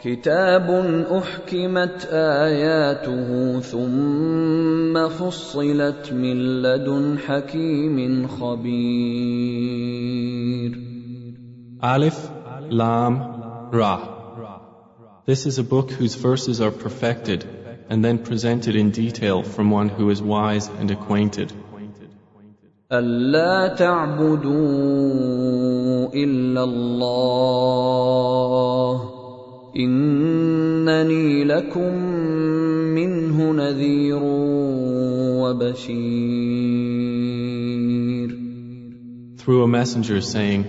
كتاب احكمت اياته ثم فصلت من لدن حكيم خبير Alif, Lam, Ra. This is a book whose verses are perfected and then presented in detail from one who is wise and acquainted. ألا تعبدوا إلا الله إنني لكم منه نذير وبشير Through a messenger saying,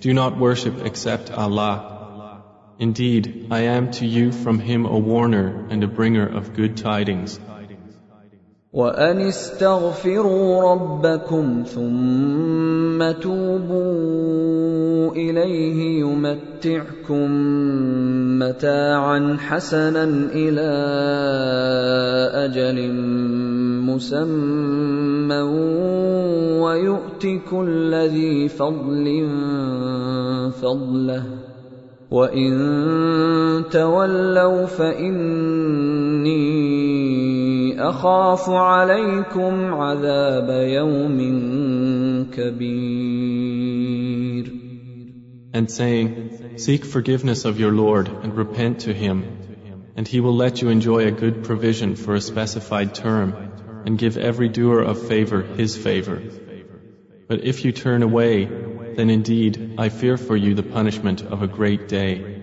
Do not worship except Allah. Indeed, I am to you from him a warner and a bringer of good tidings. وأن استغفروا ربكم ثم توبوا إليه يمتعكم متاعا حسنا إلى أجل مسمى ويؤت كل ذي فضل فضله وإن تولوا فإني أخاف عليكم عذاب يوم كبير And saying, Seek forgiveness of your Lord and repent to him, and he will let you enjoy a good provision for a specified term, and give every doer of favor his favor. But if you turn away, then indeed I fear for you the punishment of a great day.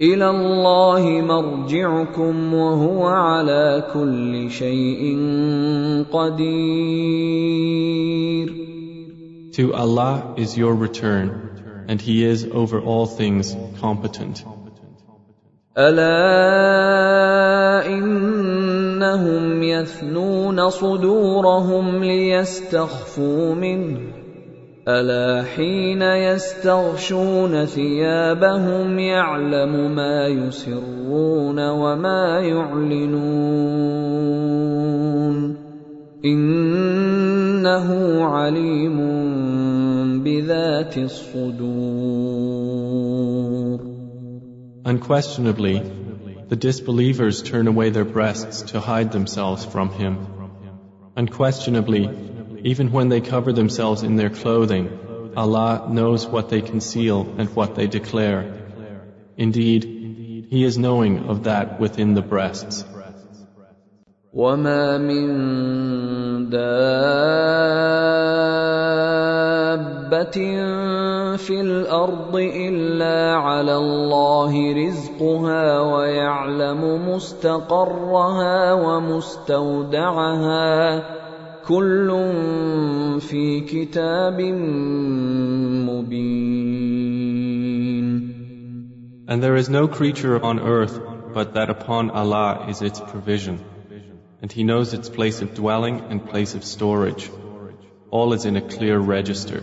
إلى الله مرجعكم وهو على كل شيء قدير To Allah is your return, and He is over all things competent. ألا إنهم يثنون صدورهم ليستخفوا منه ألا حين يستغشون ثيابهم يعلم ما يسرون وما يعلنون إنه عليم بذات الصدور Unquestionably, the disbelievers turn away their breasts to hide themselves from Him. Unquestionably, even when they cover themselves in their clothing, Allah knows what they conceal and what they declare. Indeed, He is knowing of that within the breasts. وما من دابة في الأرض إلا على الله رزقها ويعلم مستقرها ومستودعها كل في كتاب مبين And there is no creature on earth but that upon Allah is its provision. And He knows its place of dwelling and place of storage. All is in a clear register.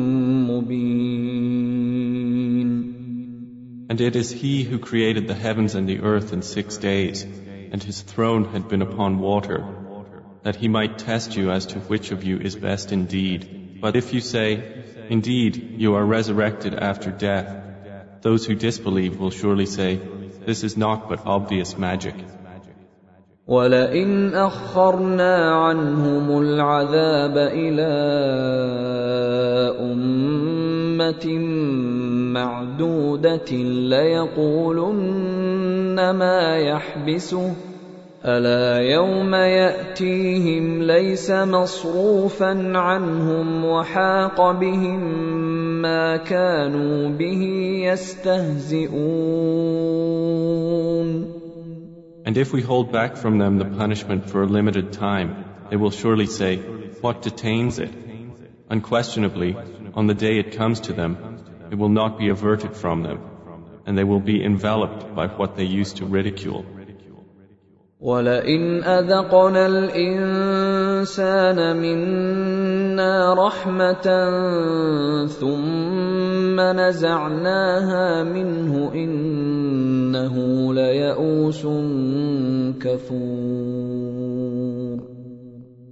And it is He who created the heavens and the earth in six days, and His throne had been upon water, that He might test you as to which of you is best indeed. But if you say, Indeed, you are resurrected after death, those who disbelieve will surely say, This is not but obvious magic. ولئن اخرنا عنهم العذاب الى امه معدوده ليقولن ما يحبسه الا يوم ياتيهم ليس مصروفا عنهم وحاق بهم ما كانوا به يستهزئون And if we hold back from them the punishment for a limited time, they will surely say, What detains it? Unquestionably, on the day it comes to them, it will not be averted from them, and they will be enveloped by what they used to ridicule. ولئن اذقنا الانسان منا رحمه ثم نزعناها منه انه ليئوس كفور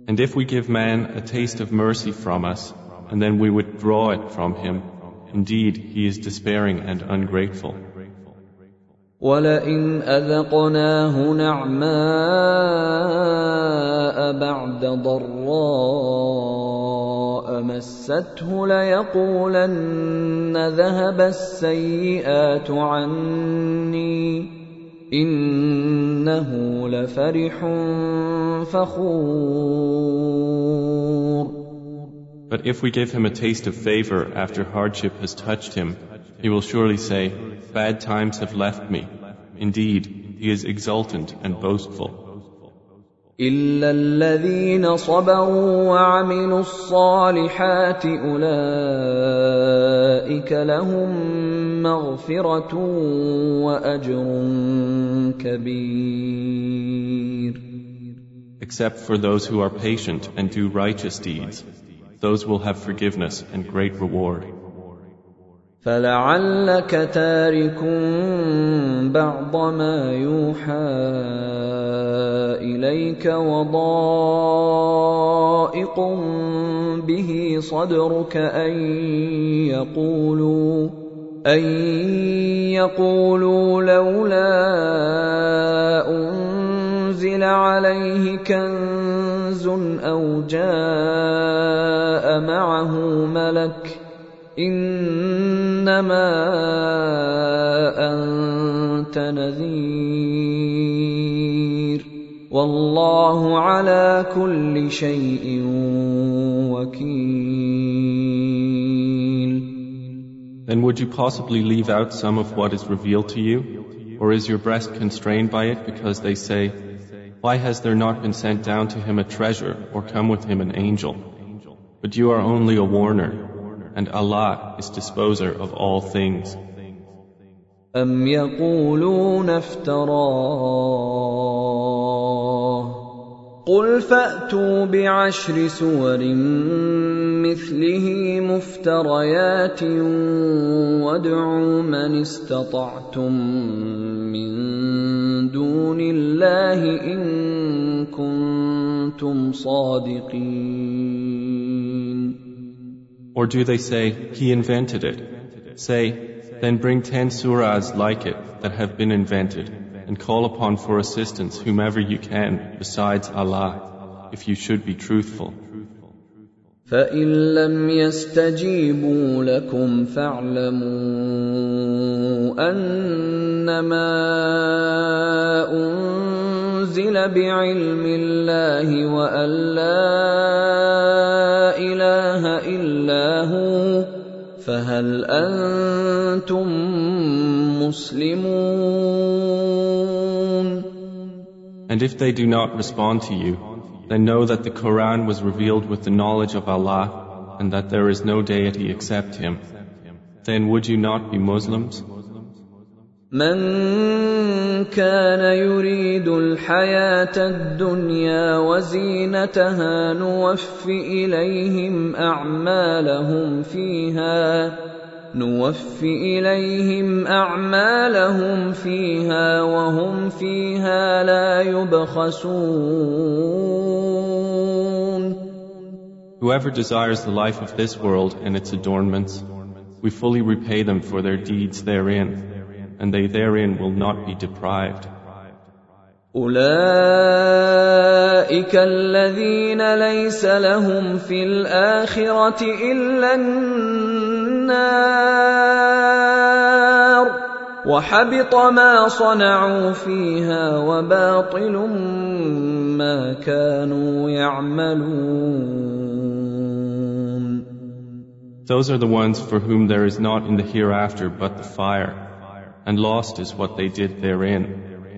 And if we give man a taste of mercy from us, and then we withdraw it from him, indeed he is despairing and ungrateful. ولئن اذقناه نعماء بعد ضراء مسته ليقولن ذهب السيئات عني انه لفرح فخور But if we give him a taste of favor after hardship has touched him, he will surely say, Bad times have left me. Indeed, he is exultant and boastful. إلا الذين صبروا وعملوا الصالحات أولئك لهم مغفرة وأجر كبير. Except for those who are patient and do righteous deeds, those will have forgiveness and great reward. فلعلك تارك بعض ما يوحى اليك وضائق به صدرك ان يقولوا ان يقولوا لولا انزل عليه كنز أو جاء معه ملك انما انت نذير والله على كل شيء وكيل Then would you possibly leave out some of what is revealed to you? Or is your breast constrained by it because they say, Why has there not been sent down to him a treasure or come with him an angel? But you are only a warner, and Allah is disposer of all things. أم يقولون افتراه قل فأتوا بعشر سور مثله مفتريات وادعوا من استطعتم من دون الله إن كنتم صادقين Or do they say, He invented it? Say, then bring ten surahs like it that have been invented, and call upon for assistance whomever you can besides Allah, if you should be truthful. فإن لم يستجيبوا لكم فاعلموا أنما أنزل بعلم الله وأن لا إله إلا هو فهل أنتم مسلمون؟ And if they do not respond to you, then know that the Quran was revealed with the knowledge of Allah and that there is no deity except Him. Then would you not be Muslims? من كان يريد الحياة الدنيا وزينتها نوف إليهم أعمالهم فيها نوف إليهم أعمالهم فيها وهم فيها لا يبخسون Whoever desires the life of this world and its adornments, we fully repay them for their deeds therein, and they therein will not be deprived. أولئك الذين ليس لهم في الآخرة إلا النار وحبط ما صنعوا فيها وباطل ما كانوا يعملون Those are the ones for whom there is not in the hereafter but the fire, and lost is what they did therein,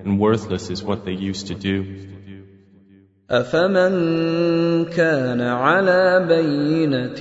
and worthless is what they used to do. أفمن كان على بينة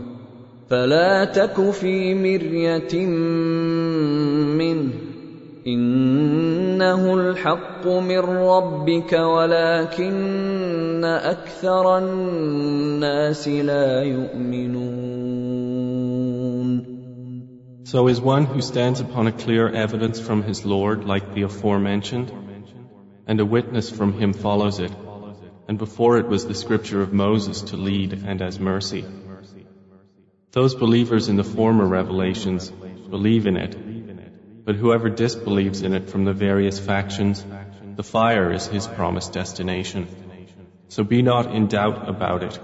فلا تك في مريه منه انه الحق من ربك ولكن اكثر الناس لا يؤمنون So is one who stands upon a clear evidence from his Lord like the aforementioned, and a witness from him follows it, and before it was the scripture of Moses to lead and as mercy. Those believers in the former revelations believe in it, but whoever disbelieves in it from the various factions, the fire is his promised destination. So be not in doubt about it.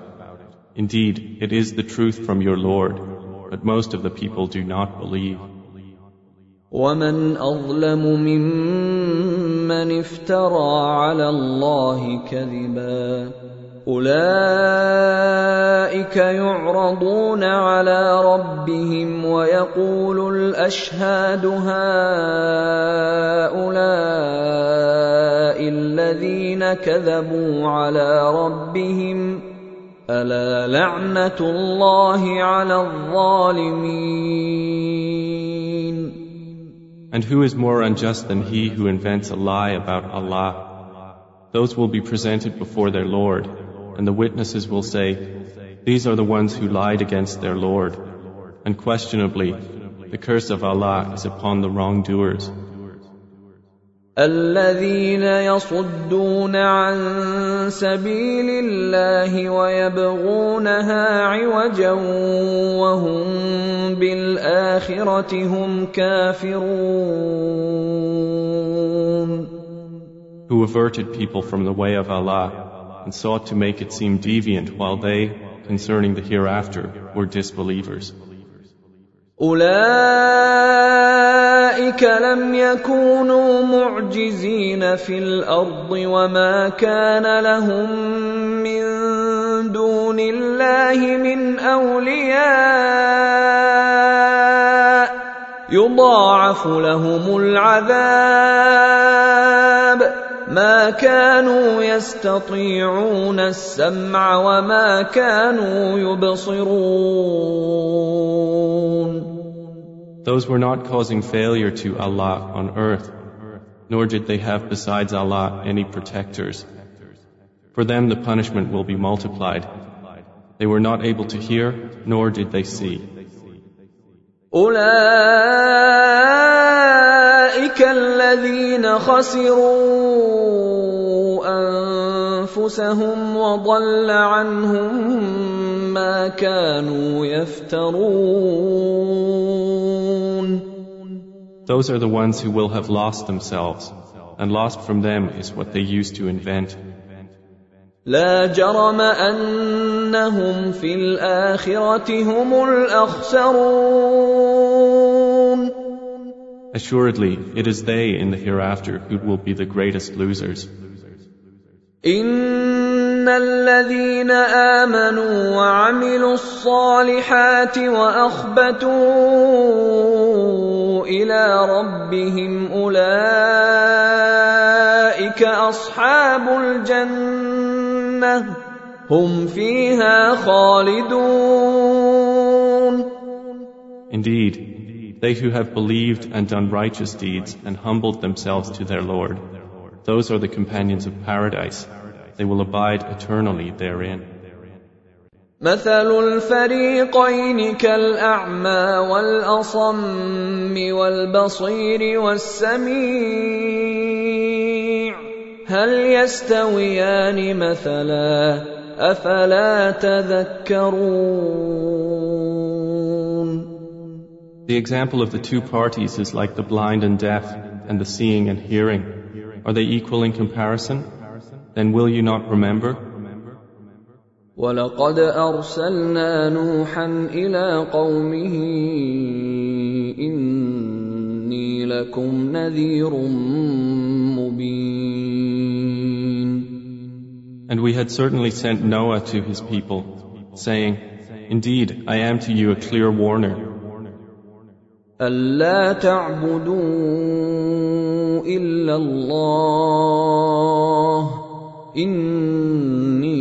Indeed, it is the truth from your Lord, but most of the people do not believe. ومن اظلم ممن افترى على الله كذبا اولئك يعرضون على ربهم ويقول الاشهاد هؤلاء الذين كذبوا على ربهم الا لعنه الله على الظالمين And who is more unjust than he who invents a lie about Allah? Those will be presented before their Lord, and the witnesses will say, These are the ones who lied against their Lord. Unquestionably, the curse of Allah is upon the wrongdoers. الذين يصدون عن سبيل الله ويبغونها عوجا وهم بالآخرة هم كافرون Who averted people from the way of Allah and sought to make it seem deviant while they, concerning the hereafter, were disbelievers. أولئك لم يكونوا معجزين في الأرض وما كان لهم من دون الله من أولياء يضاعف لهم العذاب ما كانوا يستطيعون السمع وما كانوا يبصرون Those were not causing failure to Allah on earth, nor did they have besides Allah any protectors. For them the punishment will be multiplied. They were not able to hear, nor did they see. أولئك الذين خسروا أنفسهم وضل عنهم ما كانوا يفترون Those are the ones who will have lost themselves, and lost from them is what they used to invent. لا جرم أنهم في الآخرة هم الأخسرون Assuredly, it is they in the hereafter who will be the greatest losers. إن الذين آمنوا وعملوا الصالحات وأخبتوا إلى ربهم أولئك أصحاب الجنة هم فيها خالدون Indeed, they who have believed and done righteous deeds and humbled themselves to their Lord, those are the companions of paradise. They will abide eternally therein. مثل الفريقين كالاعمى والاصم والبصير والسميع هل يستويان مثلا افلا تذكرون The example of the two parties is like the blind and deaf and the seeing and hearing. Are they equal in comparison? Then will you not remember? ولقد ارسلنا نوحا الى قومه اني لكم نذير مبين And we had certainly sent Noah to his people, saying, Indeed, I am to you a clear warner. ألا تعبدوا إلا الله إني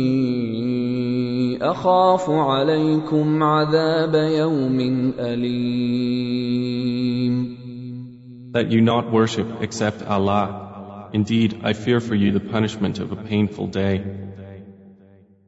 أخاف عليكم عذاب يوم أليم That you not worship except Allah. Indeed, I fear for you the punishment of a painful day.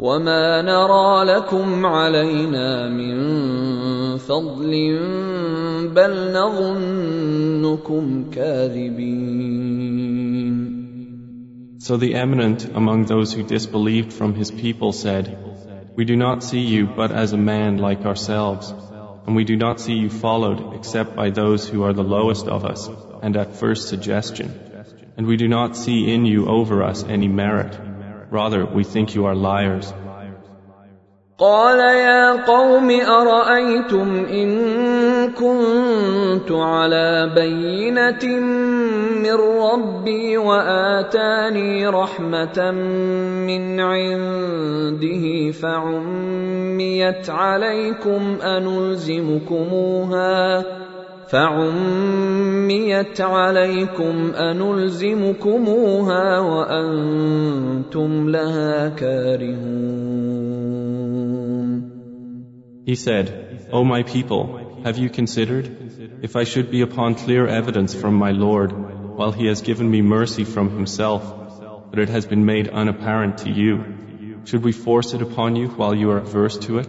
وما نرى لكم علينا من فضل بل نظنكم كاذبين So the eminent among those who disbelieved from his people said, We do not see you but as a man like ourselves, and we do not see you followed except by those who are the lowest of us, and at first suggestion. And we do not see in you over us any merit. Rather, we think you are liars. قال يا قوم ارايتم ان كنت على بينه من ربي واتاني رحمه من عنده فعميت عليكم انلزمكموها فعميت عليكم انلزمكموها وانتم لها كارهون He said, O my people, have you considered? If I should be upon clear evidence from my Lord, while He has given me mercy from Himself, but it has been made unapparent to you, should we force it upon you while you are averse to it?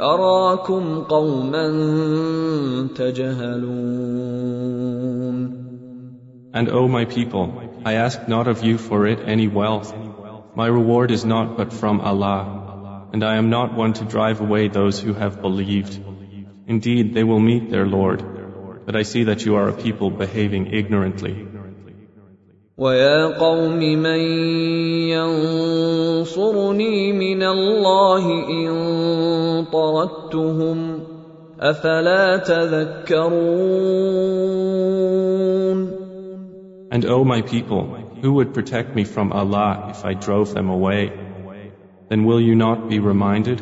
اراكم قوما تجهلون And O my people, I ask not of you for it any wealth. My reward is not but from Allah, and I am not one to drive away those who have believed. Indeed, they will meet their Lord, but I see that you are a people behaving ignorantly. ويا قوم من ينصرني من الله ان طردتهم افلا تذكرون And O my people, who would protect me from Allah if I drove them away? Then will you not be reminded?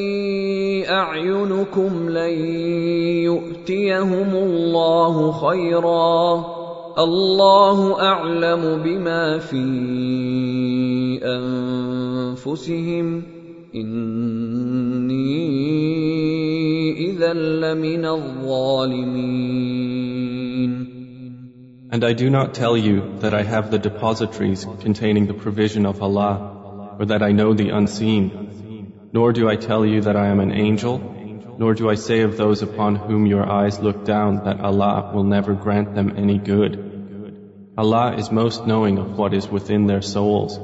اعينكم لن يؤتيهم الله خيرا الله اعلم بما في انفسهم اني اذا لمن الظالمين And I do not tell you that I have the depositories containing the provision of Allah, or that I know the unseen. Nor do I tell you that I am an angel, nor do I say of those upon whom your eyes look down that Allah will never grant them any good. Allah is most knowing of what is within their souls.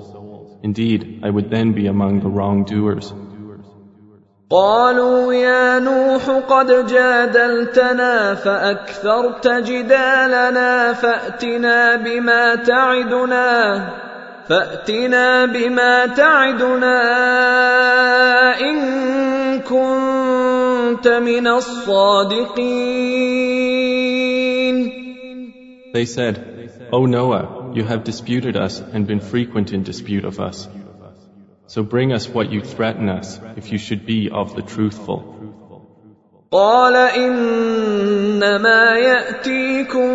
Indeed, I would then be among the wrongdoers. قالوا يا نوح قد جادلتنا فأكثرت جدالنا فأتنا بما تعدنا فأتنا بما تعدنا إن كنت من الصادقين They said, O Noah, you have disputed us and been frequent in dispute of us. So bring us what you threaten us, if you should be of the truthful. قال إنما يأتيكم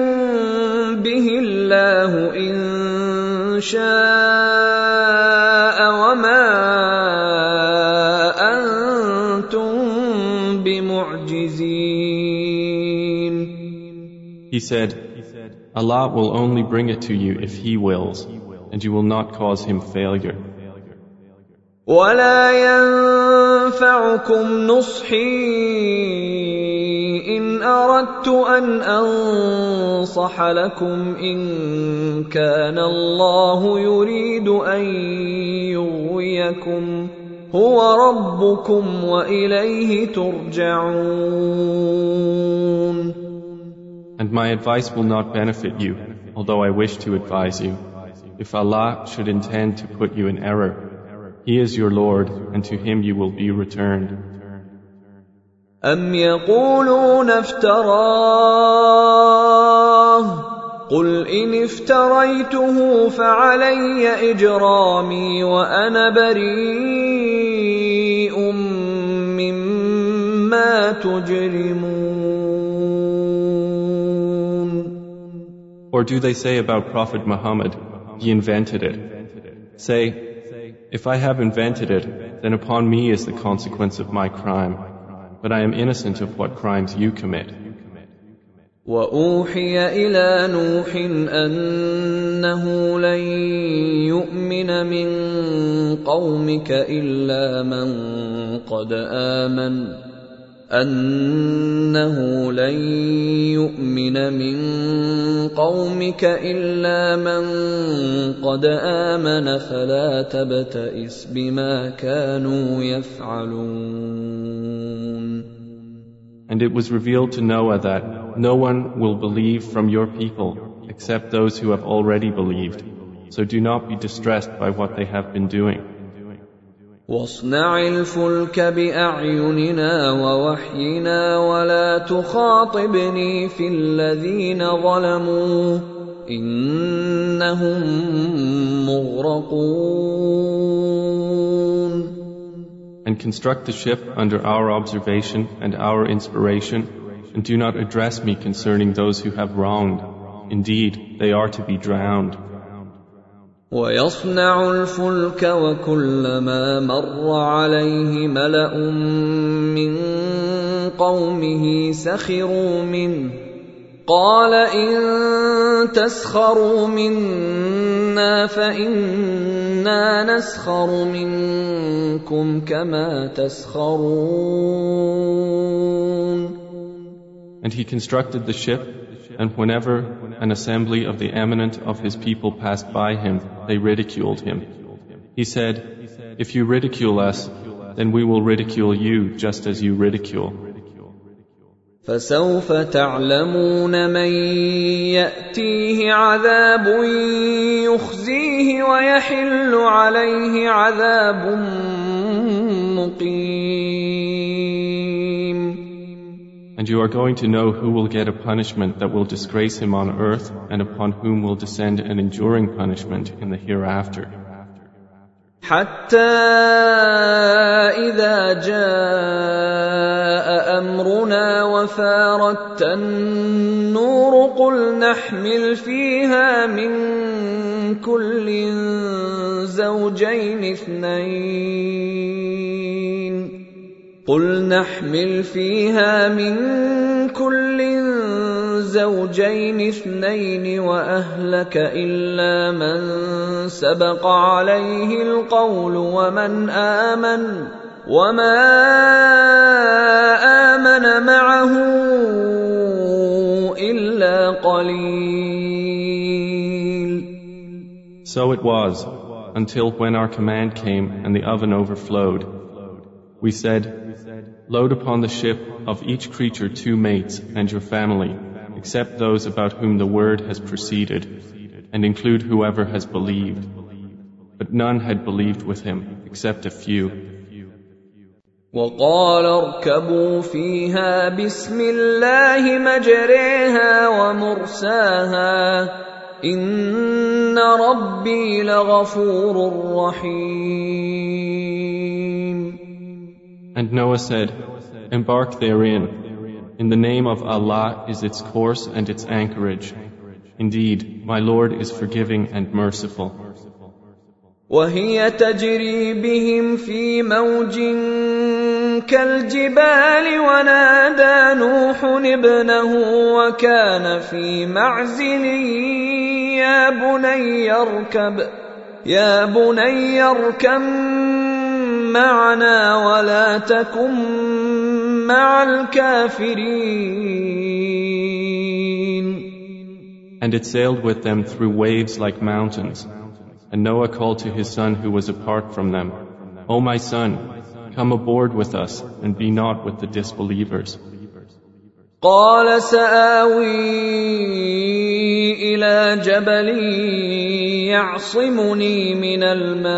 به الله إن شاء وما أنتم بمعجزين He said, Allah will only bring it to you if He wills, and you will not cause Him failure. ولا ينفعكم نصحي ان اردت ان انصح لكم ان كان الله يريد ان يغويكم هو ربكم واليه ترجعون And my advice will not benefit you, although I wish to advise you. If Allah should intend to put you in error, He is your Lord, and to Him you will be returned. أم يقولون افتراه قل إن افتريته فعلي إجرامي وأنا بريء مما تجرمون Or do they say about Prophet Muhammad, he invented it? Say, if I have invented it, then upon me is the consequence of my crime, but I am innocent of what crimes you commit. واوحي إلى نوح انه لن يؤمن من قومك الا من قد امن انه لن يؤمن من قومك الا من قد امن فلا تبتئس بما كانوا يفعلون And it was revealed to Noah that no one will believe from your people except those who have already believed. So do not be distressed by what they have been doing. واصنع الفلك باعيننا ووحينا ولا تخاطبني في الذين ظلموا انهم مغرقون And construct the ship under our observation and our inspiration, and do not address me concerning those who have wronged. Indeed, they are to be drowned. ويصنع الفلك وكلما مر عليه ملا من قومه سخروا منه قال ان تسخروا منا فانا نسخر منكم كما تسخرون And he constructed the ship, and whenever an assembly of the eminent of his people passed by him, they ridiculed him. He said, If you ridicule us, then we will ridicule you just as you ridicule. فسوف تعلمون من ياتيه عذاب يخزيه ويحل عليه عذاب مقيم And you are going to know who will get a punishment that will disgrace him on earth and upon whom will descend an enduring punishment in the hereafter. حتى إذا جاء أمرنا وفارت النور قل نحمل فيها من كل زوجين اثنين. قل نحمل فيها من كل زوجين اثنين واهلك الا من سبق عليه القول ومن امن وما امن معه الا قليل So it was, until when our command came and the oven overflowed. We said, Load upon the ship of each creature two mates and your family, except those about whom the word has proceeded, and include whoever has believed. But none had believed with him, except a few. وقال اركبوا فيها بسم الله مجريها ومرساها ان ربي لغفور رحيم And Noah said, Embark therein. In the name of Allah is its course and its anchorage. Indeed, my Lord is forgiving and merciful. وهي تجري بهم في موج كالجبال ونادى نوح ابنه وكان في معزل يا بني اركب يا بني اركب معنا ولا تكن مع الكافرين And it sailed with them through waves like mountains. And Noah called to his son who was apart from them, O my son, come aboard with us and be not with the disbelievers. قال سآوي إلى جبل يعصمني من الماء.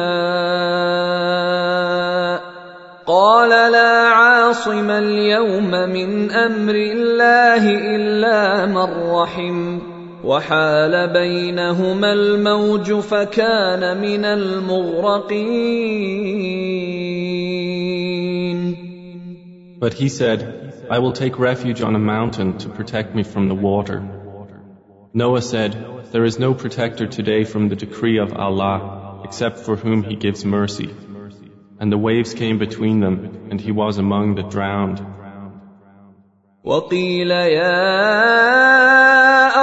قال لا عاصم اليوم من أمر الله إلا من رحم. وحال بينهما الموج فكان من المغرقين. But he said, I will take refuge on a mountain to protect me from the water. Noah said, There is no protector today from the decree of Allah, except for whom He gives mercy. And the waves came between them, and he was among the drowned. وقيل يا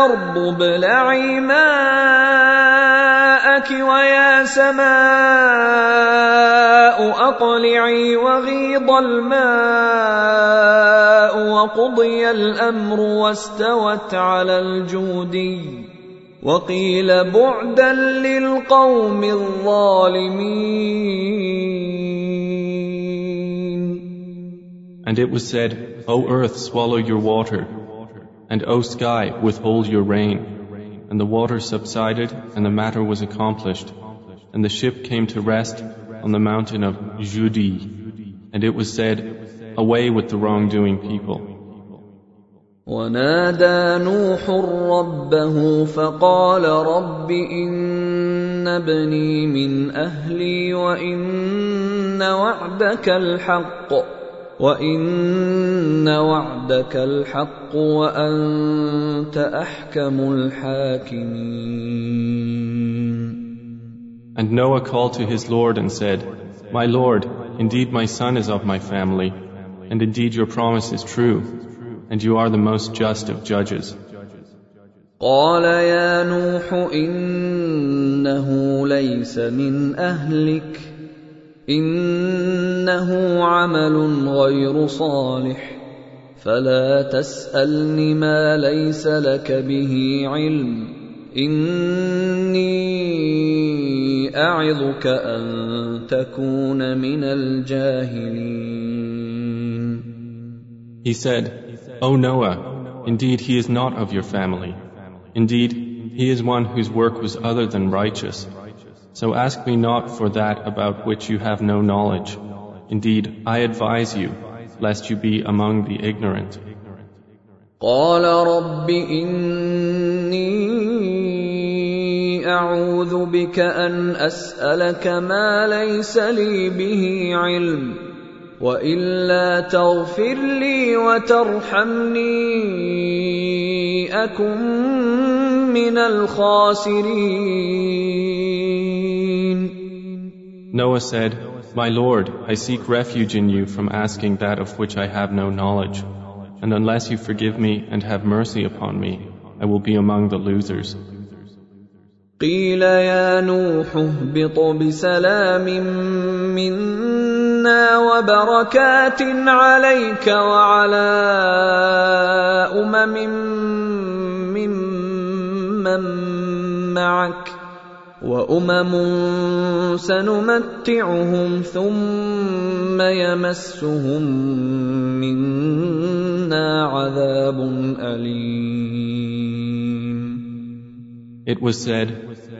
أرض ابلعي ماءك ويا سماء أقلعي وغيض الماء وقضي الأمر واستوت على الجودي وقيل بعدا للقوم الظالمين And it was said, O earth, swallow your water, and O sky, withhold your rain. And the water subsided, and the matter was accomplished. And the ship came to rest on the mountain of Judi. And it was said, Away with the wrongdoing people. ونادى نوح ربه فقال رب إن ابني من أهلي وإن وعدك الحق وإن وعدك الحق وأنت أحكم الحاكمين And Noah called to his Lord and said, My Lord, indeed my son is of my family, and indeed your promise is true, and you are the most just of judges. قال يا نوح إنه ليس من أهلك إنه عمل غير صالح فلا تسألني ما ليس لك به علم إني أعظك أن تكون من الجاهلين He said, O Noah, indeed he is not of your family. Indeed, he is one whose work was other than righteous. So ask me not for that about which you have no knowledge. Indeed, I advise you, lest you be among the ignorant. قال رب إني أعوذ بك أن أسألك ما ليس لي به علم وإلا تغفر لي وترحمني أكن من الخاسرين Noah said, My Lord, I seek refuge in you from asking that of which I have no knowledge. And unless you forgive me and have mercy upon me, I will be among the losers. قيل يا نوح اهبط بسلام منا وبركات عليك وعلى امم ممن معك وامم سنمتعهم ثم يمسهم منا عذاب اليم It was said,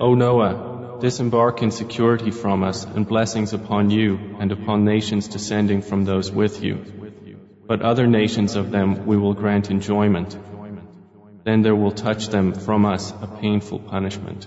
O Noah, disembark in security from us and blessings upon you and upon nations descending from those with you. But other nations of them we will grant enjoyment. Then there will touch them from us a painful punishment.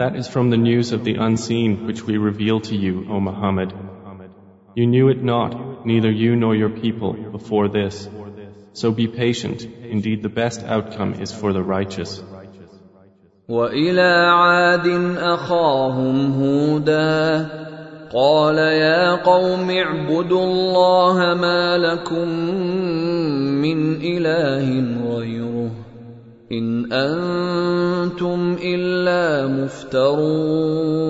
That is from the news of the unseen which we reveal to you, O Muhammad. You knew it not, neither you nor your people, before this. So be patient. Indeed, the best outcome is for the righteous. والى عاد اخاهم هودا قال يا قوم اعبدوا الله ما لكم من اله غيره ان انتم الا مفترون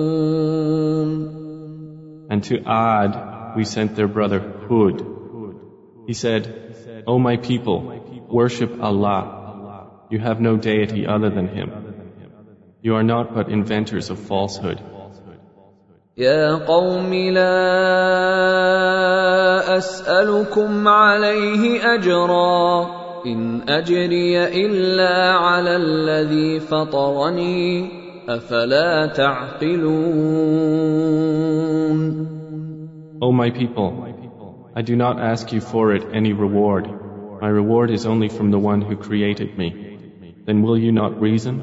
And to Ad, we sent their brother Hud. He said, O my people, worship Allah. You have no deity other than Him. You are not but inventors of falsehood. يا قوم لا اسالكم عليه اجرا ان اجري الا على الذي فطرني افلا تعقلون O my people, I do not ask you for it any reward. My reward is only from the one who created me. Then will you not reason?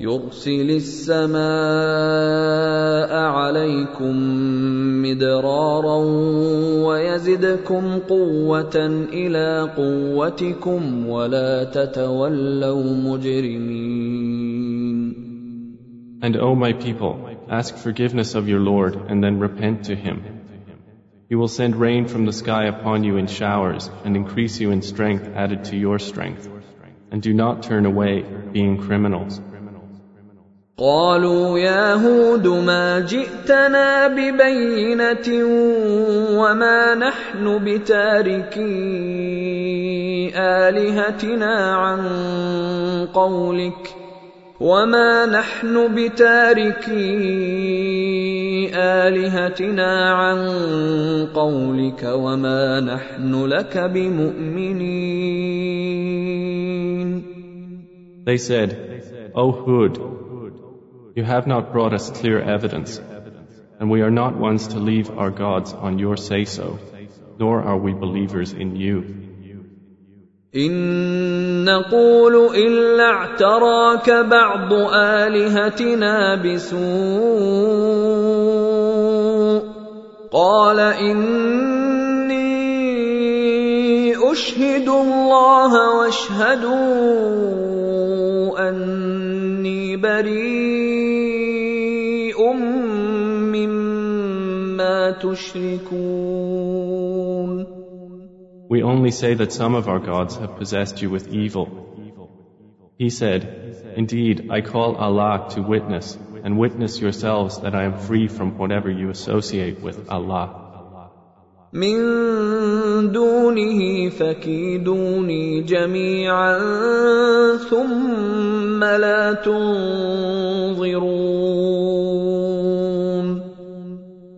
يرسل السماء عليكم مدرارا ويزدكم قوه الى قوتكم ولا تتولوا مجرمين And O my people, ask forgiveness of your Lord and then repent to Him. He will send rain from the sky upon you in showers and increase you in strength added to your strength. And do not turn away, being criminals. قالوا يا هود ما جئتنا ببينة وما نحن بتاركي آلهتنا عن قولك وما نحن بتاركي آلهتنا عن قولك وما نحن لك بمؤمنين. They said, O Hud, you have not brought us clear evidence, and we are not ones to leave our gods on your say-so, nor are we believers in you. إن نقول إلا اعتراك بعض آلهتنا بسوء قال إني أشهد الله واشهدوا أني بريء مما تشركون We only say that some of our gods have possessed you with evil. He said, Indeed, I call Allah to witness, and witness yourselves that I am free from whatever you associate with Allah. من دونه فكيدوني جميعا ثم لا تنظرون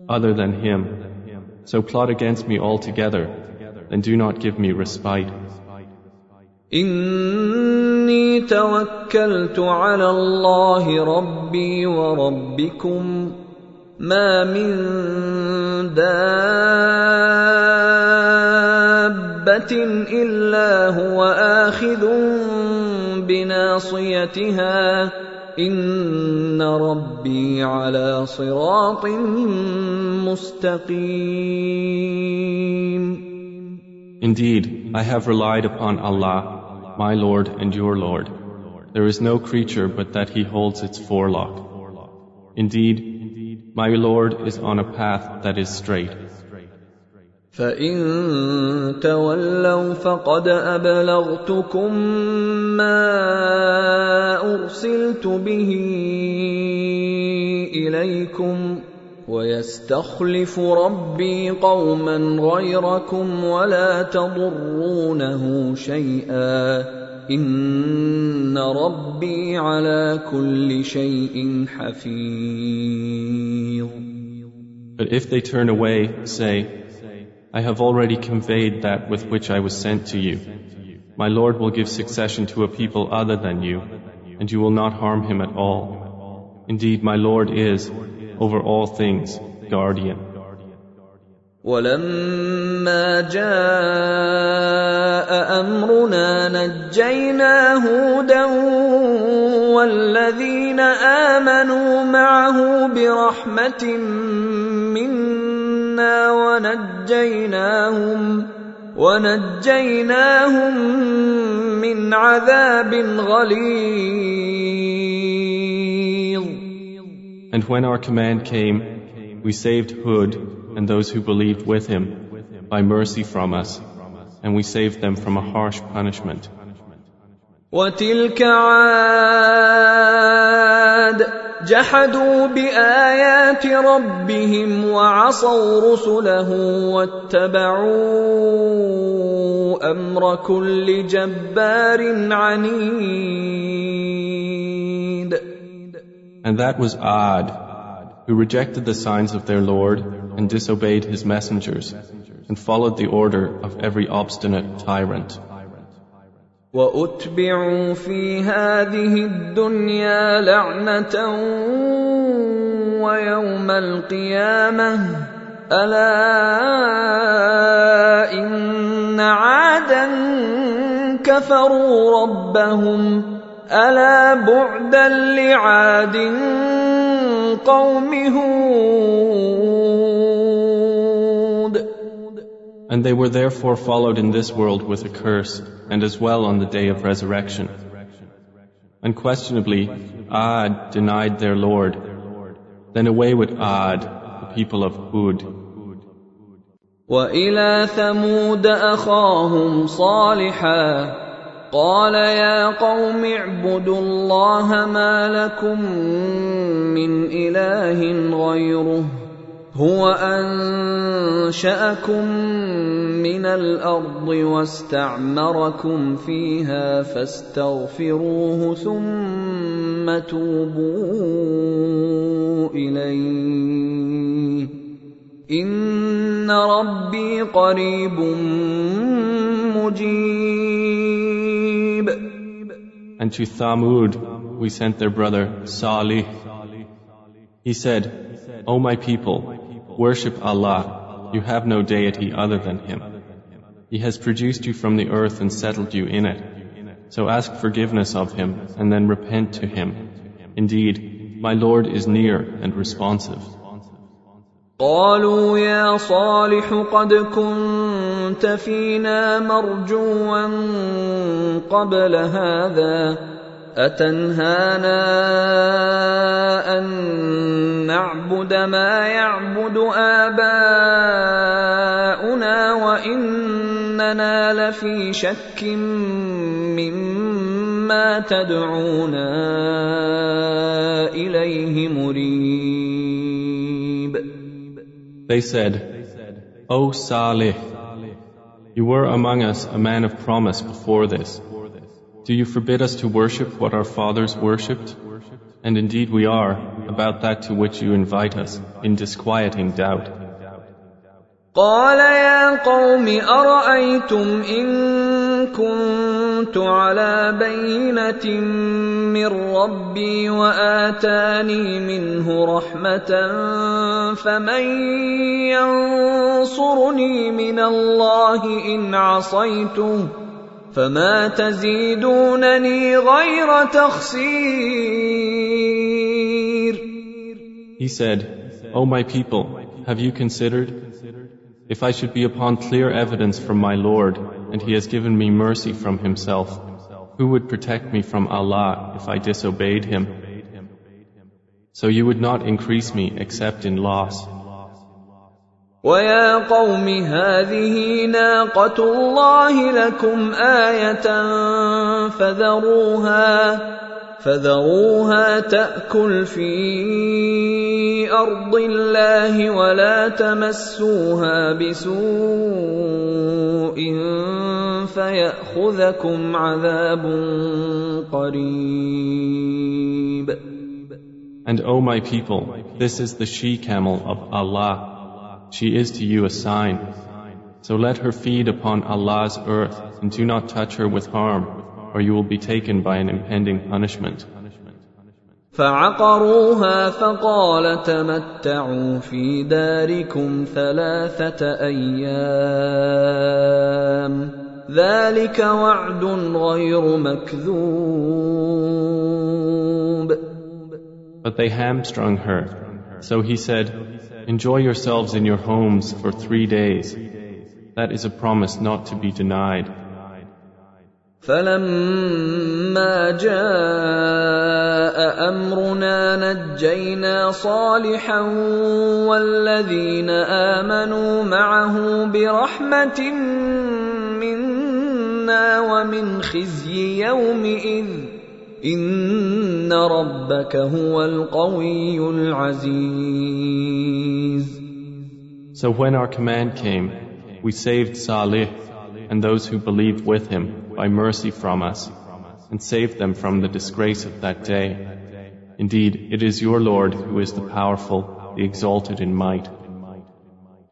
Other than Him. So plot against me altogether, and do not give me respite. إني توكلت على الله ربي وربكم ما من دابه الا هو اخذ بناصيتها ان ربي على صراط مستقيم Indeed, I have relied upon Allah, my Lord and your Lord. There is no creature but that He holds its forelock. Indeed, my Lord is on a path that is straight. فان تولوا فقد ابلغتكم ما ارسلت به اليكم ويستخلف ربي قوما غيركم ولا تضرونه شيئا ان ربي على كل شيء حفيظ But if they turn away, say, I have already conveyed that with which I was sent to you. My Lord will give succession to a people other than you, and you will not harm him at all. Indeed, my Lord is, over all things, guardian. ولما جاء امرنا نجينا هودا والذين امنوا معه برحمه منا ونجيناهم ونجيناهم من عذاب غليظ And when our command came, we saved Hud and those who believed with him by mercy from us, and we saved them from a harsh punishment. وتلك عاد جحدوا بايات ربهم وعصوا رسله واتبعوا امر كل جبار عنيد And that was Ad, who rejected the signs of their Lord and disobeyed his messengers, and followed the order of every obstinate tyrant. واتبعوا في هذه الدنيا لعنه ويوم القيامه الا ان عادا كفروا ربهم الا بعدا لعاد قوم هود And they were therefore followed in this world with a curse, and as well on the day of resurrection. Unquestionably, Ad denied their Lord. Then away with Ad, the people of Hud. والى ثمود اخاهم صالحا قال يا قوم اعبدوا الله ما لكم من اله غيره هو أنشأكم من الأرض واستعمركم فيها فاستغفروه ثم توبوا إليه إن ربي قريب مجيب And to Thamud we sent their brother Salih. He said, O my people, worship Allah. You have no deity other than Him. He has produced you from the earth and settled you in it. So ask forgiveness of Him and then repent to Him. Indeed, my Lord is near and responsive. قالوا يا صالح قد كنت فينا مرجوا قبل هذا أتنهانا أن نعبد ما يعبد آباؤنا وإننا لفي شك مما تدعونا إليه مريب They said, O Salih, you were among us a man of promise before this. Do you forbid us to worship what our fathers worshipped? And indeed we are, about that to which you invite us, in disquieting doubt. قال يا قوم أرأيتم إن كنت كنت على بينه من ربي واتاني منه رحمه فمن ينصرني من الله ان عصيته فما تزيدونني غير تخسير He said, O my people, have you considered? If I should be upon clear evidence from my Lord, and He has given me mercy from Himself, who would protect me from Allah if I disobeyed Him? So you would not increase me except in loss. ويا قوم هذه ناقة الله لكم آية فذروها فذروها تأكل في أرض الله ولا تمسوها بسوء فيأخذكم عذاب قريب And O my people, this is the she-camel of Allah. She is to you a sign. So let her feed upon Allah's earth and do not touch her with harm, or you will be taken by an impending punishment. فعقروها فقال تمتعوا في داركم ثلاثة أيام ذلك وعد غير مكذوب But they hamstrung her. So he said, Enjoy yourselves in your homes for three days. That is a promise not to be denied. فلما جاء امرنا نجينا صالحا والذين امنوا معه برحمه منا ومن خزي يومئذ ان ربك هو القوي العزيز So when our command came, we saved Salih and those who believed with him by mercy from us, and saved them from the disgrace of that day. Indeed, it is your Lord who is the powerful, the exalted in might.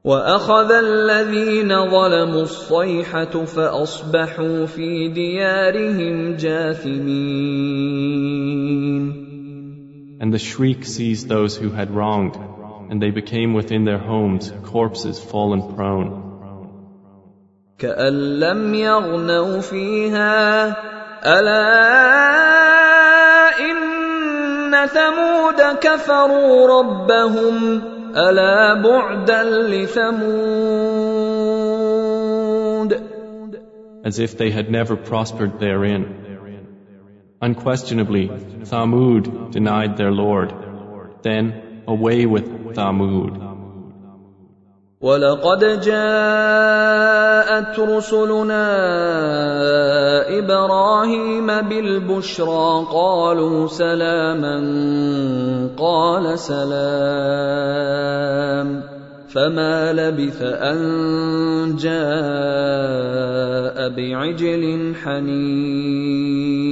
واخذ الذين ظلموا الصيحه فاصبحوا في ديارهم جاثمين And the shriek seized those who had wronged, and they became within their homes corpses fallen prone. كأن لم يغنوا فيها ألا إن ثمود كفروا ربهم ألا بعدا لثمود as if they had never prospered therein. Unquestionably, Thamud denied their Lord. Then, away with Thamud. ولقد جاءت رسلنا إبراهيم بالبشرى قالوا سلاما قال سلام فما لبث ان جاء بعجل حنيذ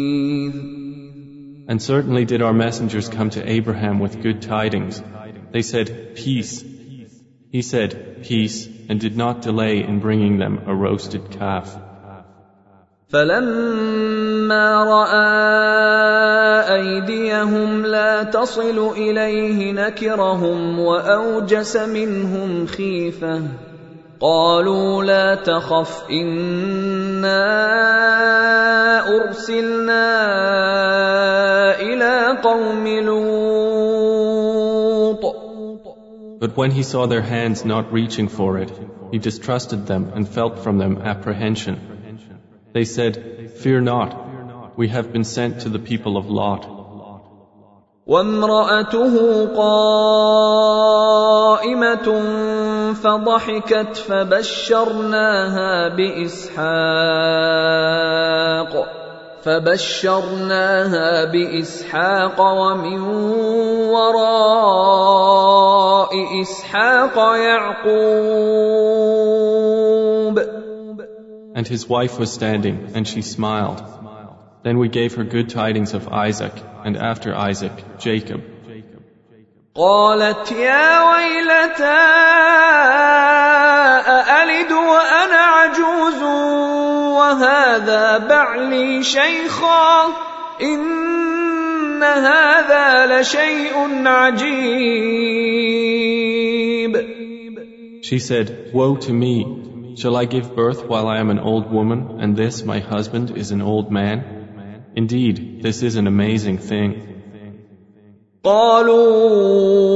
And certainly did our messengers come to Abraham with good tidings. They said, Peace. He said, Peace, and did not delay in bringing them a roasted calf. فلما راى ايديهم لا تصل اليه نكرهم واوجس منهم خيفه قالوا لا تخف انا ارسلنا الى قوم لوط But when he saw their hands not reaching for it, he distrusted them and felt from them apprehension. They said, Fear not, we have been sent to the people of Lot. وامرأته قائمة فضحكت فبشرناها بإسحاق فبشرناها بإسحاق ومن وراء إسحاق يعقوب And his wife was standing, and she smiled. Then we gave her good tidings of Isaac, and after Isaac, Jacob. قالت يا ويلتى هذا بعلي شيخا إن هذا لشيء عجيب She said, Woe to me! Shall I give birth while I am an old woman, and this, my husband, is an old man? Indeed, this is an amazing thing. قالوا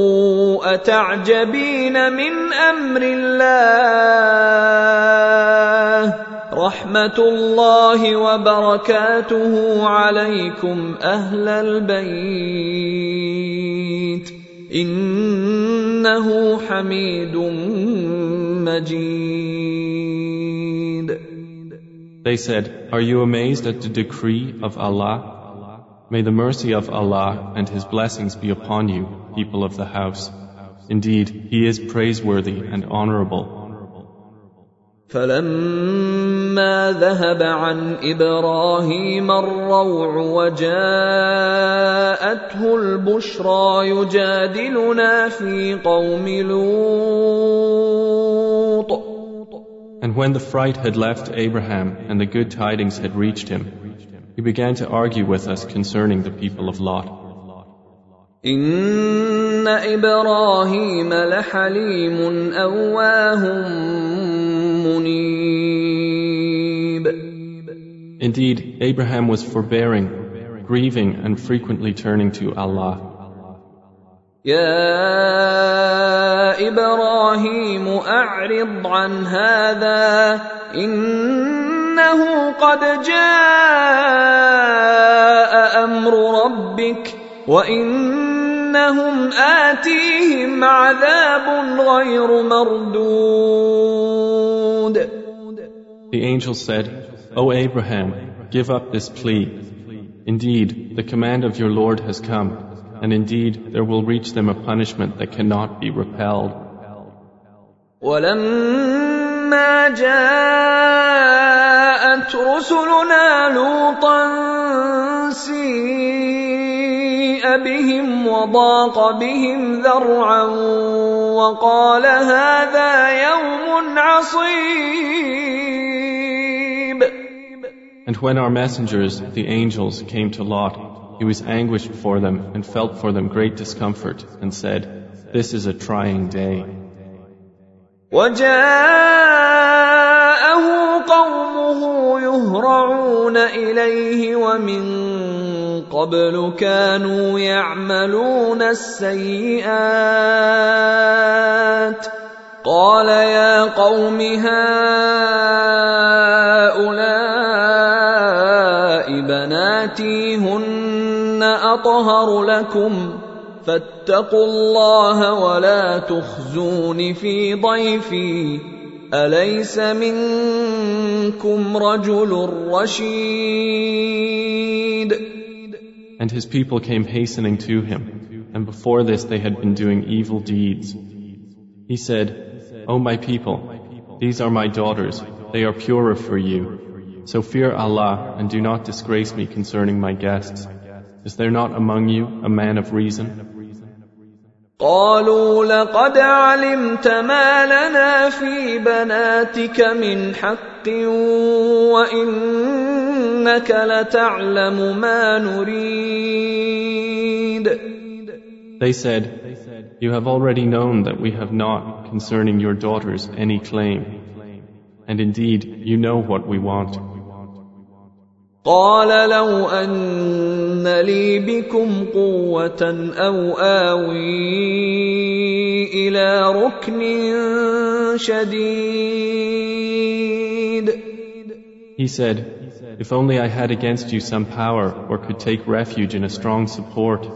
اتعجبين من أمر الله رحمه الله وبركاته عليكم اهل البيت انه حميد مجيد They said, Are you amazed at the decree of Allah? May the mercy of Allah and His blessings be upon you, people of the house. Indeed, He is praiseworthy and honorable. فلما ذهب عن ابراهيم الروع وجاءته البشرى يجادلنا في قوم لوط And when the fright had left Abraham and the good tidings had reached him, he began to argue with us concerning the people of Lot. ان ابراهيم لحليم اواه منيب Indeed, Abraham was forbearing, grieving, and frequently turning to Allah. يا ابراهيم اعرض عن هذا انه قد جاء امر ربك وانهم اتيهم عذاب غير مردود The angel said, O Abraham, give up this plea. Indeed, the command of your Lord has come, and indeed there will reach them a punishment that cannot be repelled. ولما جاءت رسلنا لوطا سيء بهم وضاق بهم ذرعا وقال هذا يوم عصيب And when our messengers, the angels, came to Lot, he was anguished for them and felt for them great discomfort and said, This is a trying day. وجاءه قومه يهرعون اليه ومن قبل كانوا يعملون السيئات قال يا قوم هؤلاء بناتي هن اطهر لكم فاتقوا الله ولا تخزون في ضيفي اليس منكم رجل رشيد And his people came hastening to him, and before this they had been doing evil deeds. He said, O my people, these are my daughters, they are purer for you. So fear Allah and do not disgrace me concerning my guests. Is there not among you a man of reason? قالوا لقد علمت ما لنا في بناتك من حق وانك لتعلم ما نريد They said, You have already known that we have not concerning your daughters any claim. And indeed, you know what we want. قال لو ان لي بكم قوه أو اوي إلى ركن شديد He said, If only I had against you some power or could take refuge in a strong support.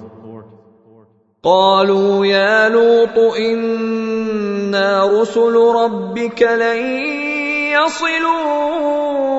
قالوا يا لوط أنا رسل ربك لن يصلوا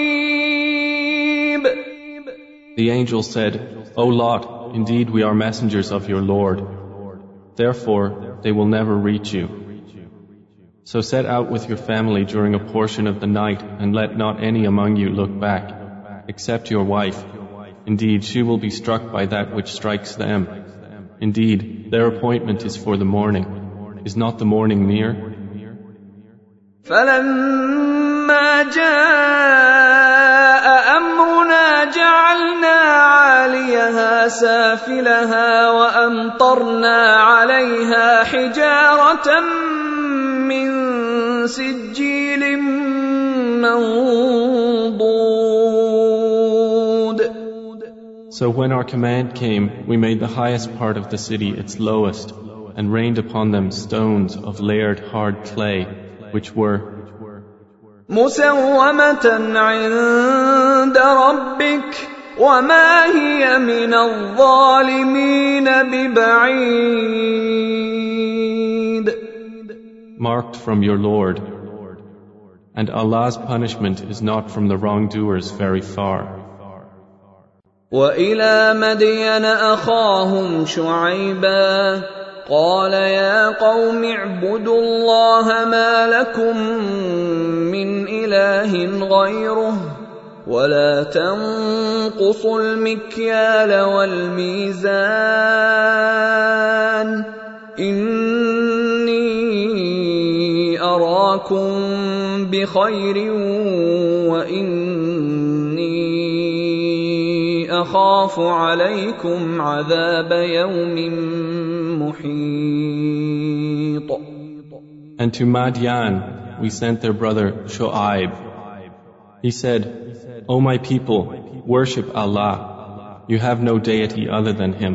The angel said, O Lot, indeed we are messengers of your Lord. Therefore, they will never reach you. So set out with your family during a portion of the night and let not any among you look back, except your wife. Indeed, she will be struck by that which strikes them. Indeed, their appointment is for the morning. Is not the morning near? فلما جاء امرنا جعلنا عاليها سافلها وامطرنا عليها حجاره من سجيل منضود So when our command came, we made the highest part of the city its lowest, and rained upon them stones of layered hard clay, which were مسومه عند ربك وما هي من الظالمين ببعيد marked from your Lord. And Allah's punishment is not from the wrongdoers very far. والى مدين اخاهم شعيبا قال يا قوم اعبدوا الله ما لكم من اله غيره ولا تنقصوا المكيال والميزان إني أراكم بخير وإني أخاف عليكم عذاب يوم محيط And to Madian we sent their brother Shu'aib. He said, O my people, worship Allah. You have no deity other than Him.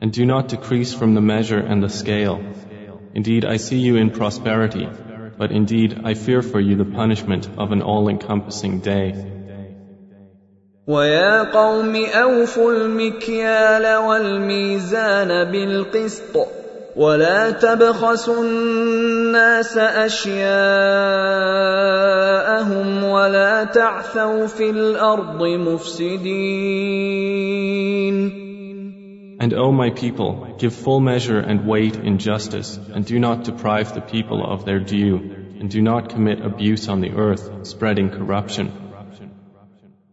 And do not decrease from the measure and the scale. Indeed, I see you in prosperity, but indeed I fear for you the punishment of an all-encompassing day. ويا قوم اوفوا المكيال والميزان بالقسط ولا تبخسوا الناس اشياءهم ولا تعثوا في الارض مفسدين And O my people, give full measure and weight in justice, and do not deprive the people of their due, and do not commit abuse on the earth, spreading corruption.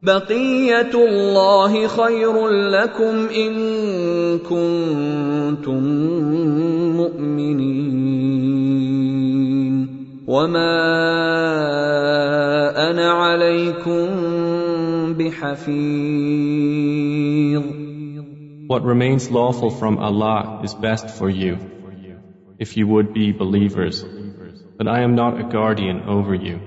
بقيه الله خير لكم ان كنتم مؤمنين وما انا عليكم بحفيظ What remains lawful from Allah is best for you, if you would be believers. But I am not a guardian over you.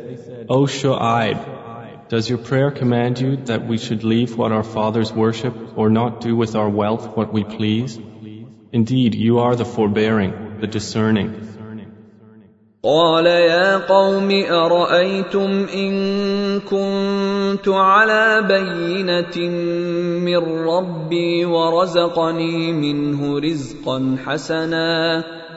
O Shu'aib, does your prayer command you that we should leave what our fathers worship or not do with our wealth what we please? Indeed, you are the forbearing, the discerning. قال يا قوم ارايتم ان كنت على بينه من ربي ورزقني منه رزقا حسنا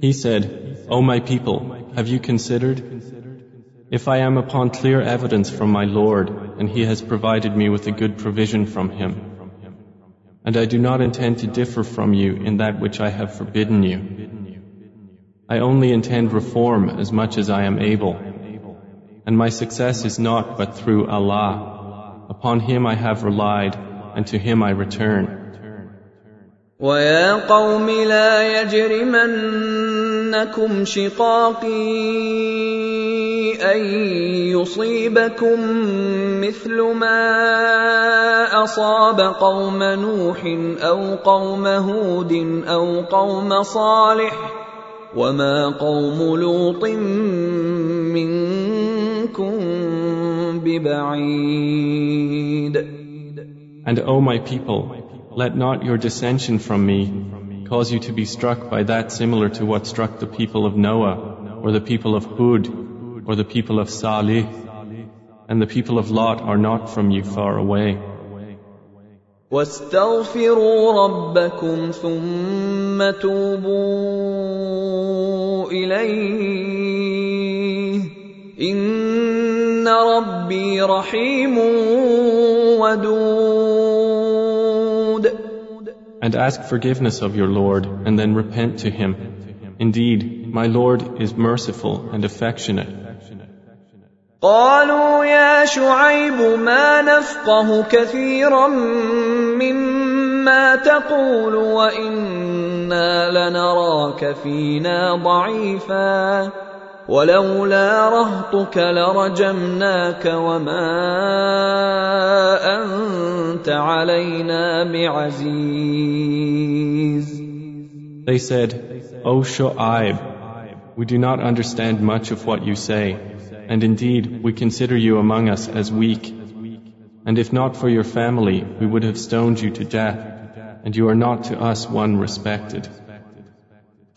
He said, O my people, have you considered? If I am upon clear evidence from my Lord, and He has provided me with a good provision from Him, and I do not intend to differ from you in that which I have forbidden you, I only intend reform as much as I am able, and my success is not but through Allah. Upon him I have relied, and to him I return. ويا قوم لا يجرمنكم شقاقي أن يصيبكم مثل ما أصاب قوم نوح أو قوم هود أو قوم صالح وما قوم لوط منكم ببعيد. And O my people, let not your dissension from me cause you to be struck by that similar to what struck the people of Noah, or the people of Hud, or the people of Salih, and the people of Lot are not from you far away. واستغفروا ربكم ثم توبوا اليه ان ربي رحيم ودود And ask forgiveness of your Lord and then repent to Him. Indeed, my Lord is merciful and affectionate. قالوا يا شعيب ما نفقه كثيرا مما تقول وانا لنراك فينا ضعيفا ولولا رهطك لرجمناك وما انت علينا بعزيز They said, O Shu'aib, we do not understand much of what you say, and indeed we consider you among us as weak. And if not for your family, we would have stoned you to death, and you are not to us one respected.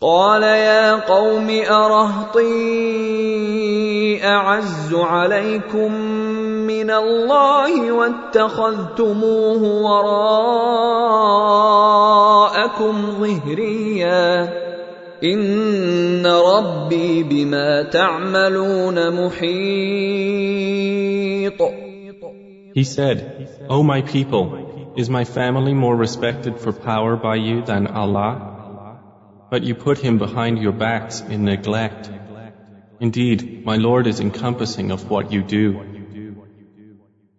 قال يا قوم أرهطي أعز عليكم من الله واتخذتموه وراءكم ظهريا إن ربي بما تعملون محيط He said, O my people, is my family more respected for power by you than Allah? But you put him behind your backs in neglect. Indeed, my Lord is encompassing of what you do.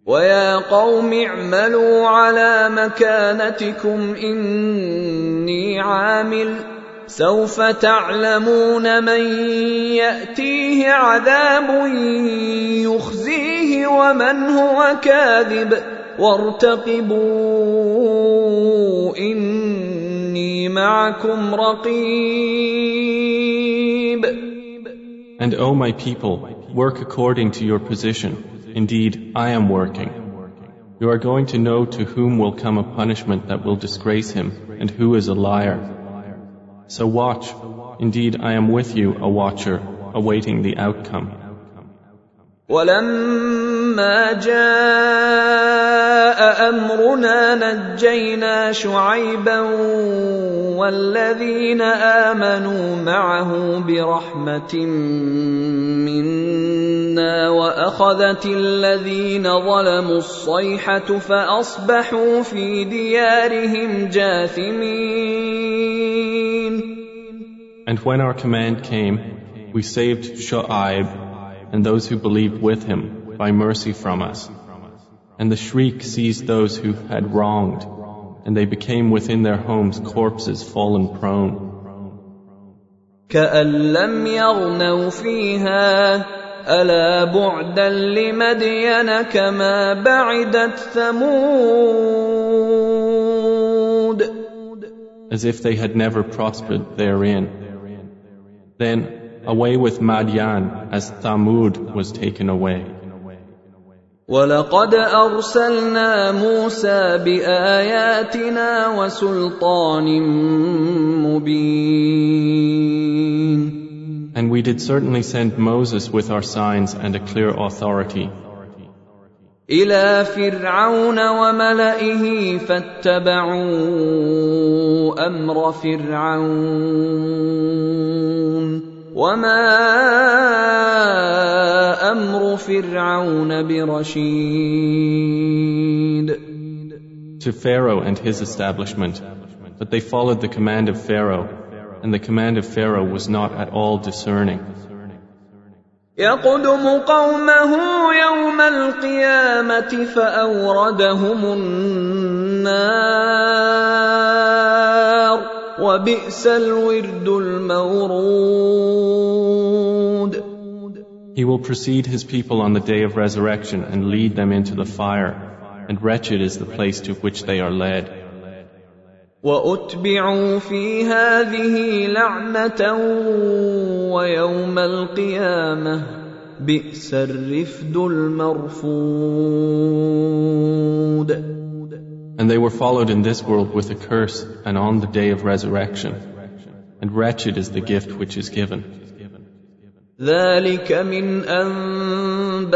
ويا قوم اعملوا على مكانتكم إني عامل سوف تعلمون من يأتيه عذاب يخزيه ومن هو كاذب وارتقبوا إني معكم رقيب And O my people, work according to your position. Indeed, I am working. You are going to know to whom will come a punishment that will disgrace him and who is a liar. So watch. Indeed, I am with you, a watcher, awaiting the outcome. ولما جاء أمرنا نجينا شعيبا والذين آمنوا معه برحمة منا وأخذت الذين ظلموا الصيحة فأصبحوا في ديارهم جاثمين. And when our command came, we saved Shu'aib and those who believed with him by mercy from us. And the shriek seized those who had wronged, and they became within their homes corpses fallen prone. كأن لم يغنوا فيها ألا بعدا لمدين كما بعدت ثمود As if they had never prospered therein. Then away with Madian as Thamud was taken away. ولقد أرسلنا موسى بآياتنا وسلطان مبين And we did certainly send Moses with our signs and a clear authority إلى فرعون وملئه فاتبعوا أمر فرعون وما أمر فرعون برشيد to Pharaoh and his establishment, but they followed the command of Pharaoh, and the command of Pharaoh was not at all discerning. يقدم قومه يوم القيامة فأوردهم النار وبئس الورد المورود He will precede his people on the day of resurrection and lead them into the fire, and wretched is the place to which they are led. واتبعوا في هذه لعنه ويوم القيامه بئس الرفد المرفود And they were followed in this world with a curse and on the day of resurrection. And wretched is the gift which is given. ذلك من انباء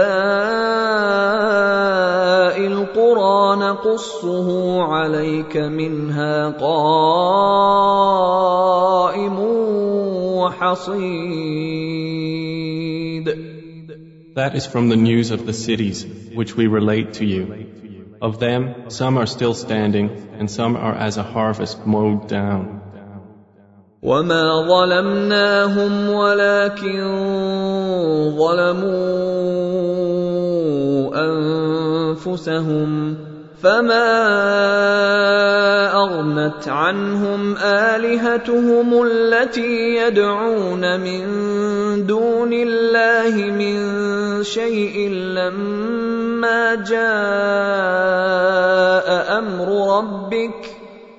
القرى نقصه عليك منها قائم وحصيد That is from the news of the cities which we relate to you. Of them, some are still standing, and some are as a harvest mowed down. وما ظلمناهم ولكن ظلموا انفسهم فما اغنت عنهم الهتهم التي يدعون من دون الله من شيء لما جاء امر ربك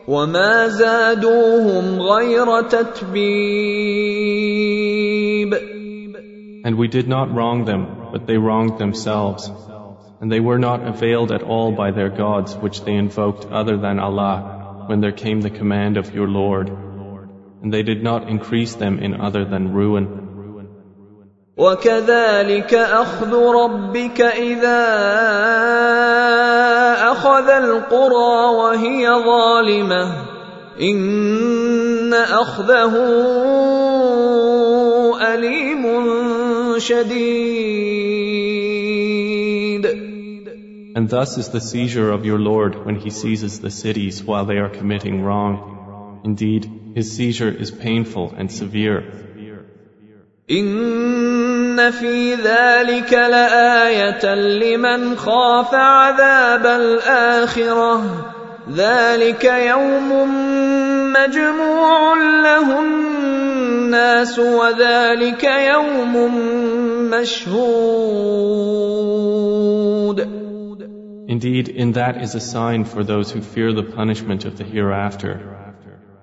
وما زادوهم غير تتبيب And we did not wrong them, but they wronged themselves. And they were not availed at all by their gods which they invoked other than Allah when there came the command of your Lord. And they did not increase them in other than ruin. وكذلك اخذ ربك اذا اخذ القرى وهي ظالمه ان اخذه اليم شديد And thus is the seizure of your Lord when he seizes the cities while they are committing wrong. Indeed, his seizure is painful and severe. ان في ذلك لايه لمن خاف عذاب الاخره ذلك يوم مجموع له الناس وذلك يوم مشهود Indeed, in that is a sign for those who fear the punishment of the hereafter.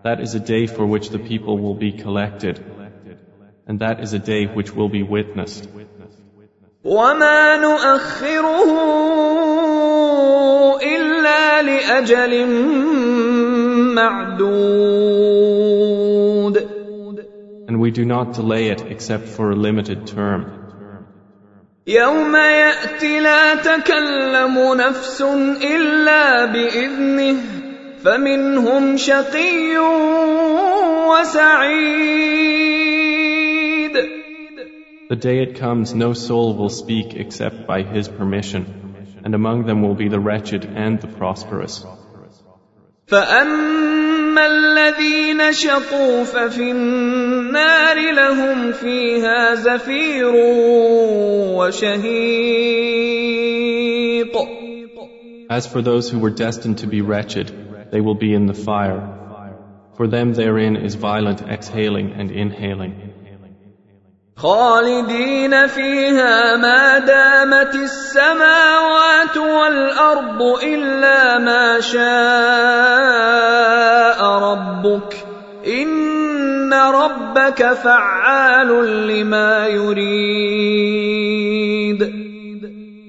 That is a day for which the people will be collected, and that is a day which will be witnessed. وما نؤخره الا لاجل معدود And we do not delay it except for a limited term. يوم ياتي لا تكلم نفس الا باذنه فمنهم شقي وسعيد The day it comes, no soul will speak except by His permission, and among them will be the wretched and the prosperous. فاما الذين شقوا ففي النار لهم فيها زفير وشهيق As for those who were destined to be wretched, they will be in the fire. For them therein is violent exhaling and inhaling. خالدين فيها ما دامت السماوات والارض الا ما شاء ربك ان ربك فعال لما يريد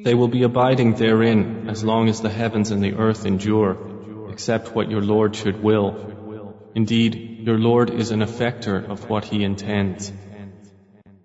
They will be abiding therein as long as the heavens and the earth endure, except what your Lord should will. Indeed, your Lord is an effector of what He intends.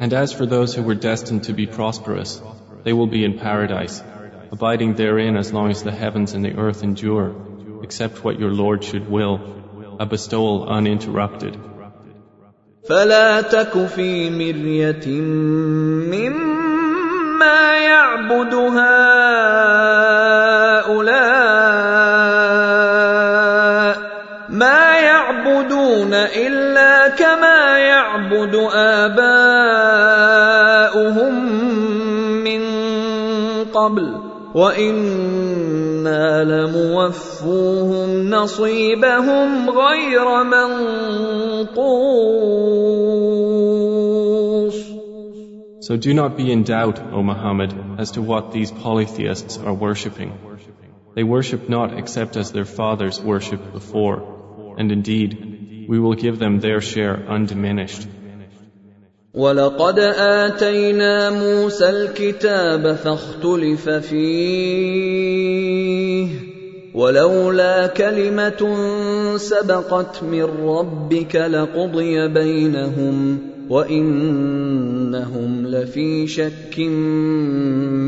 And as for those who were destined to be prosperous, they will be in paradise, abiding therein as long as the heavens and the earth endure, except what your Lord should will, a bestowal uninterrupted. فلا تك في مرية مما يعبد هؤلاء ما يعبدون إلا كما يعبد آباؤهم من قبل وإنا لموفوهم نصيبهم غير منقوص So do not be in doubt, O Muhammad, as to what these polytheists are worshipping. They worship not except as their fathers worshipped before, and indeed, we will give them their share undiminished. ولقد آتينا موسى الكتاب فاختلف فيه ولولا كلمة سبقت من ربك لقضي بينهم وإنهم لفي شك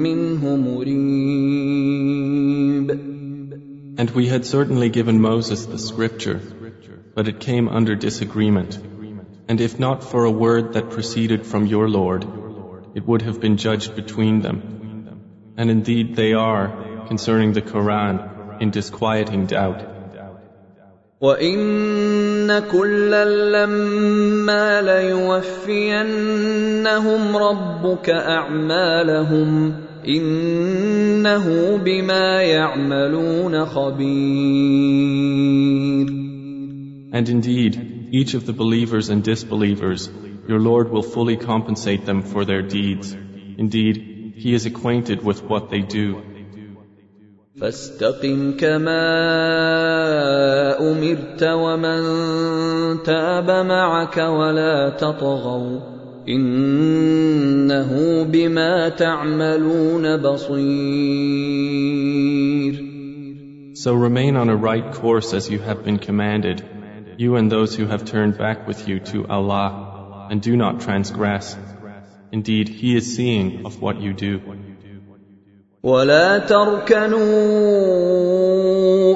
منه مريب And we had certainly given Moses the scripture, but it came under disagreement. And if not for a word that proceeded from your Lord, it would have been judged between them. And indeed they are, concerning the Quran, in disquieting doubt. وإن كلا لما ليوفينهم ربك أعمالهم إنه بما يعملون خبير And indeed, each of the believers and disbelievers, your Lord will fully compensate them for their deeds. Indeed, He is acquainted with what they do. فاستقم كما أمرت ومن تاب معك ولا تطغوا إنه بما تعملون بصير So remain on a right course as you have been commanded, you and those who have turned back with you to Allah, and do not transgress. Indeed, He is seeing of what you do. ولا تركنوا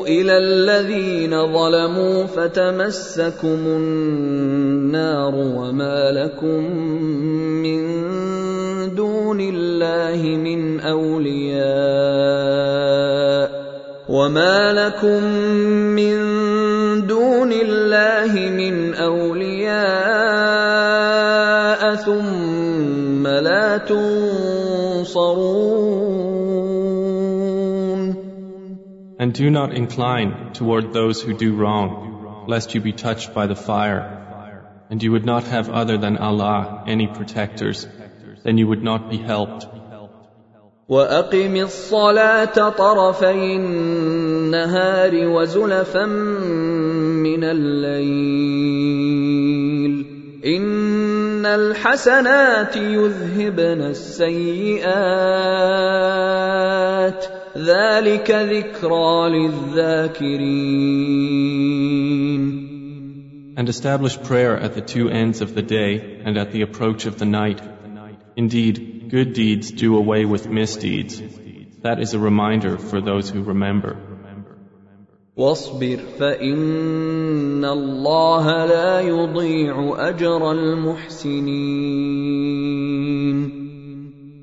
إلى الذين ظلموا فتمسكم النار وما لكم من دون الله من أولياء وما لكم من دون الله من أولياء ثم لا تنصرون And do not incline toward those who do wrong, lest you be touched by the fire. And you would not have other than Allah any protectors, then you would not be helped. وأقم الصلاة طرفي النهار وزلفا من الليل إن الحسنات يذهبن السيئات ذلك ذكرى للذاكرين And establish prayer at the two ends of the day and at the approach of the night. Indeed, good deeds do away with misdeeds. That is a reminder for those who remember. واصبر فإن الله لا يضيع أجر المحسنين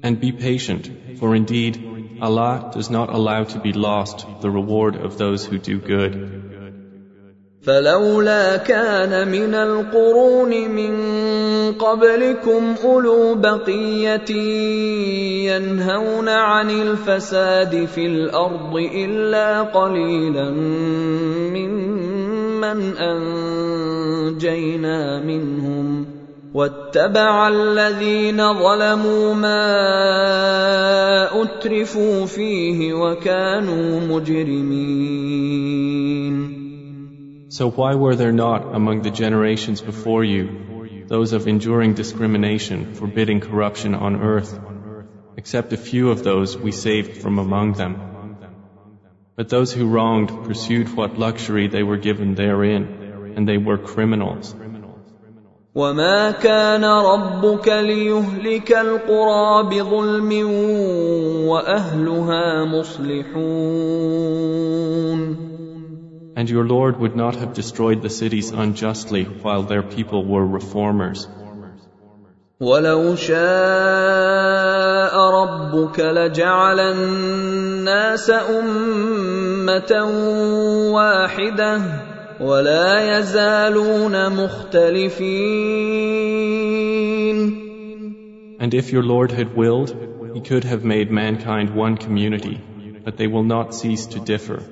And be patient, for indeed, Allah does not allow to be lost the reward of those who do good. فلولا كان من القرون من قبلكم أولو بقية ينهون عن الفساد في الأرض إلا قليلا ممن أنجينا منهم واتبع الذين ظلموا ما أترفوا فيه وكانوا مجرمين. So why were there not among the generations before you those of enduring discrimination, forbidding corruption on earth, except a few of those we saved from among them? But those who wronged pursued what luxury they were given therein, and they were criminals. وما كان ربك ليهلك القرى بظلم واهلها مصلحون And your Lord would not have destroyed the cities unjustly while their people were reformers. ولو شاء ربك لجعل الناس امه واحده ولا يزالون مختلفين And if your Lord had willed, He could have made mankind one community, but they will not cease to differ.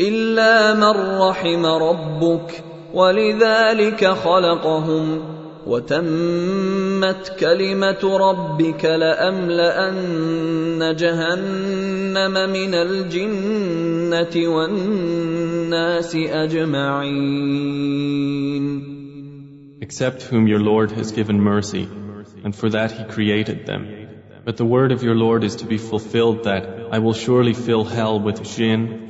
الا من رحم ربك ولذلك خلقهم وتمت كلمه ربك لاملان جهنم من الجنه والناس اجمعين Except whom your Lord has given mercy, and for that He created them. But the word of your Lord is to be fulfilled that I will surely fill hell with jinn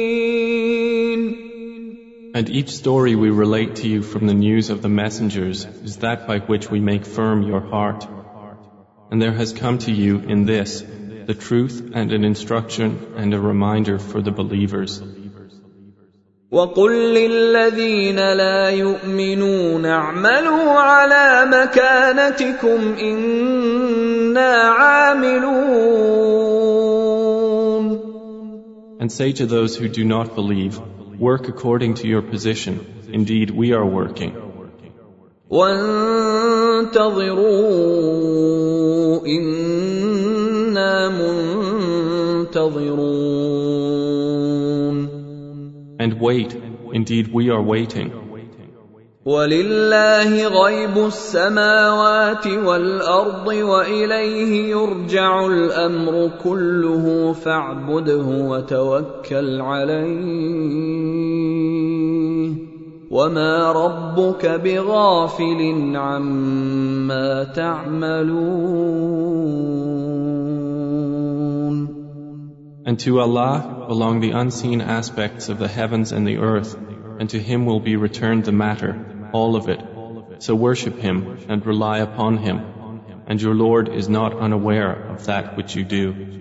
And each story we relate to you from the news of the messengers is that by which we make firm your heart. And there has come to you in this the truth and an instruction and a reminder for the believers. وقل للذين لا يؤمنون اعملوا على مكانتكم انا عاملون And say to those who do not believe, work according to your position. Indeed, we are working. وانتظروا انا منتظرون And wait. Indeed, we are waiting. ولله غيب السماوات والارض واليه يرجع الامر كله فاعبده وتوكل عليه وما ربك بغافل عما تعملون And to Allah belong the unseen aspects of the heavens and the earth, and to Him will be returned the matter, all of it. So worship Him and rely upon Him, and your Lord is not unaware of that which you do.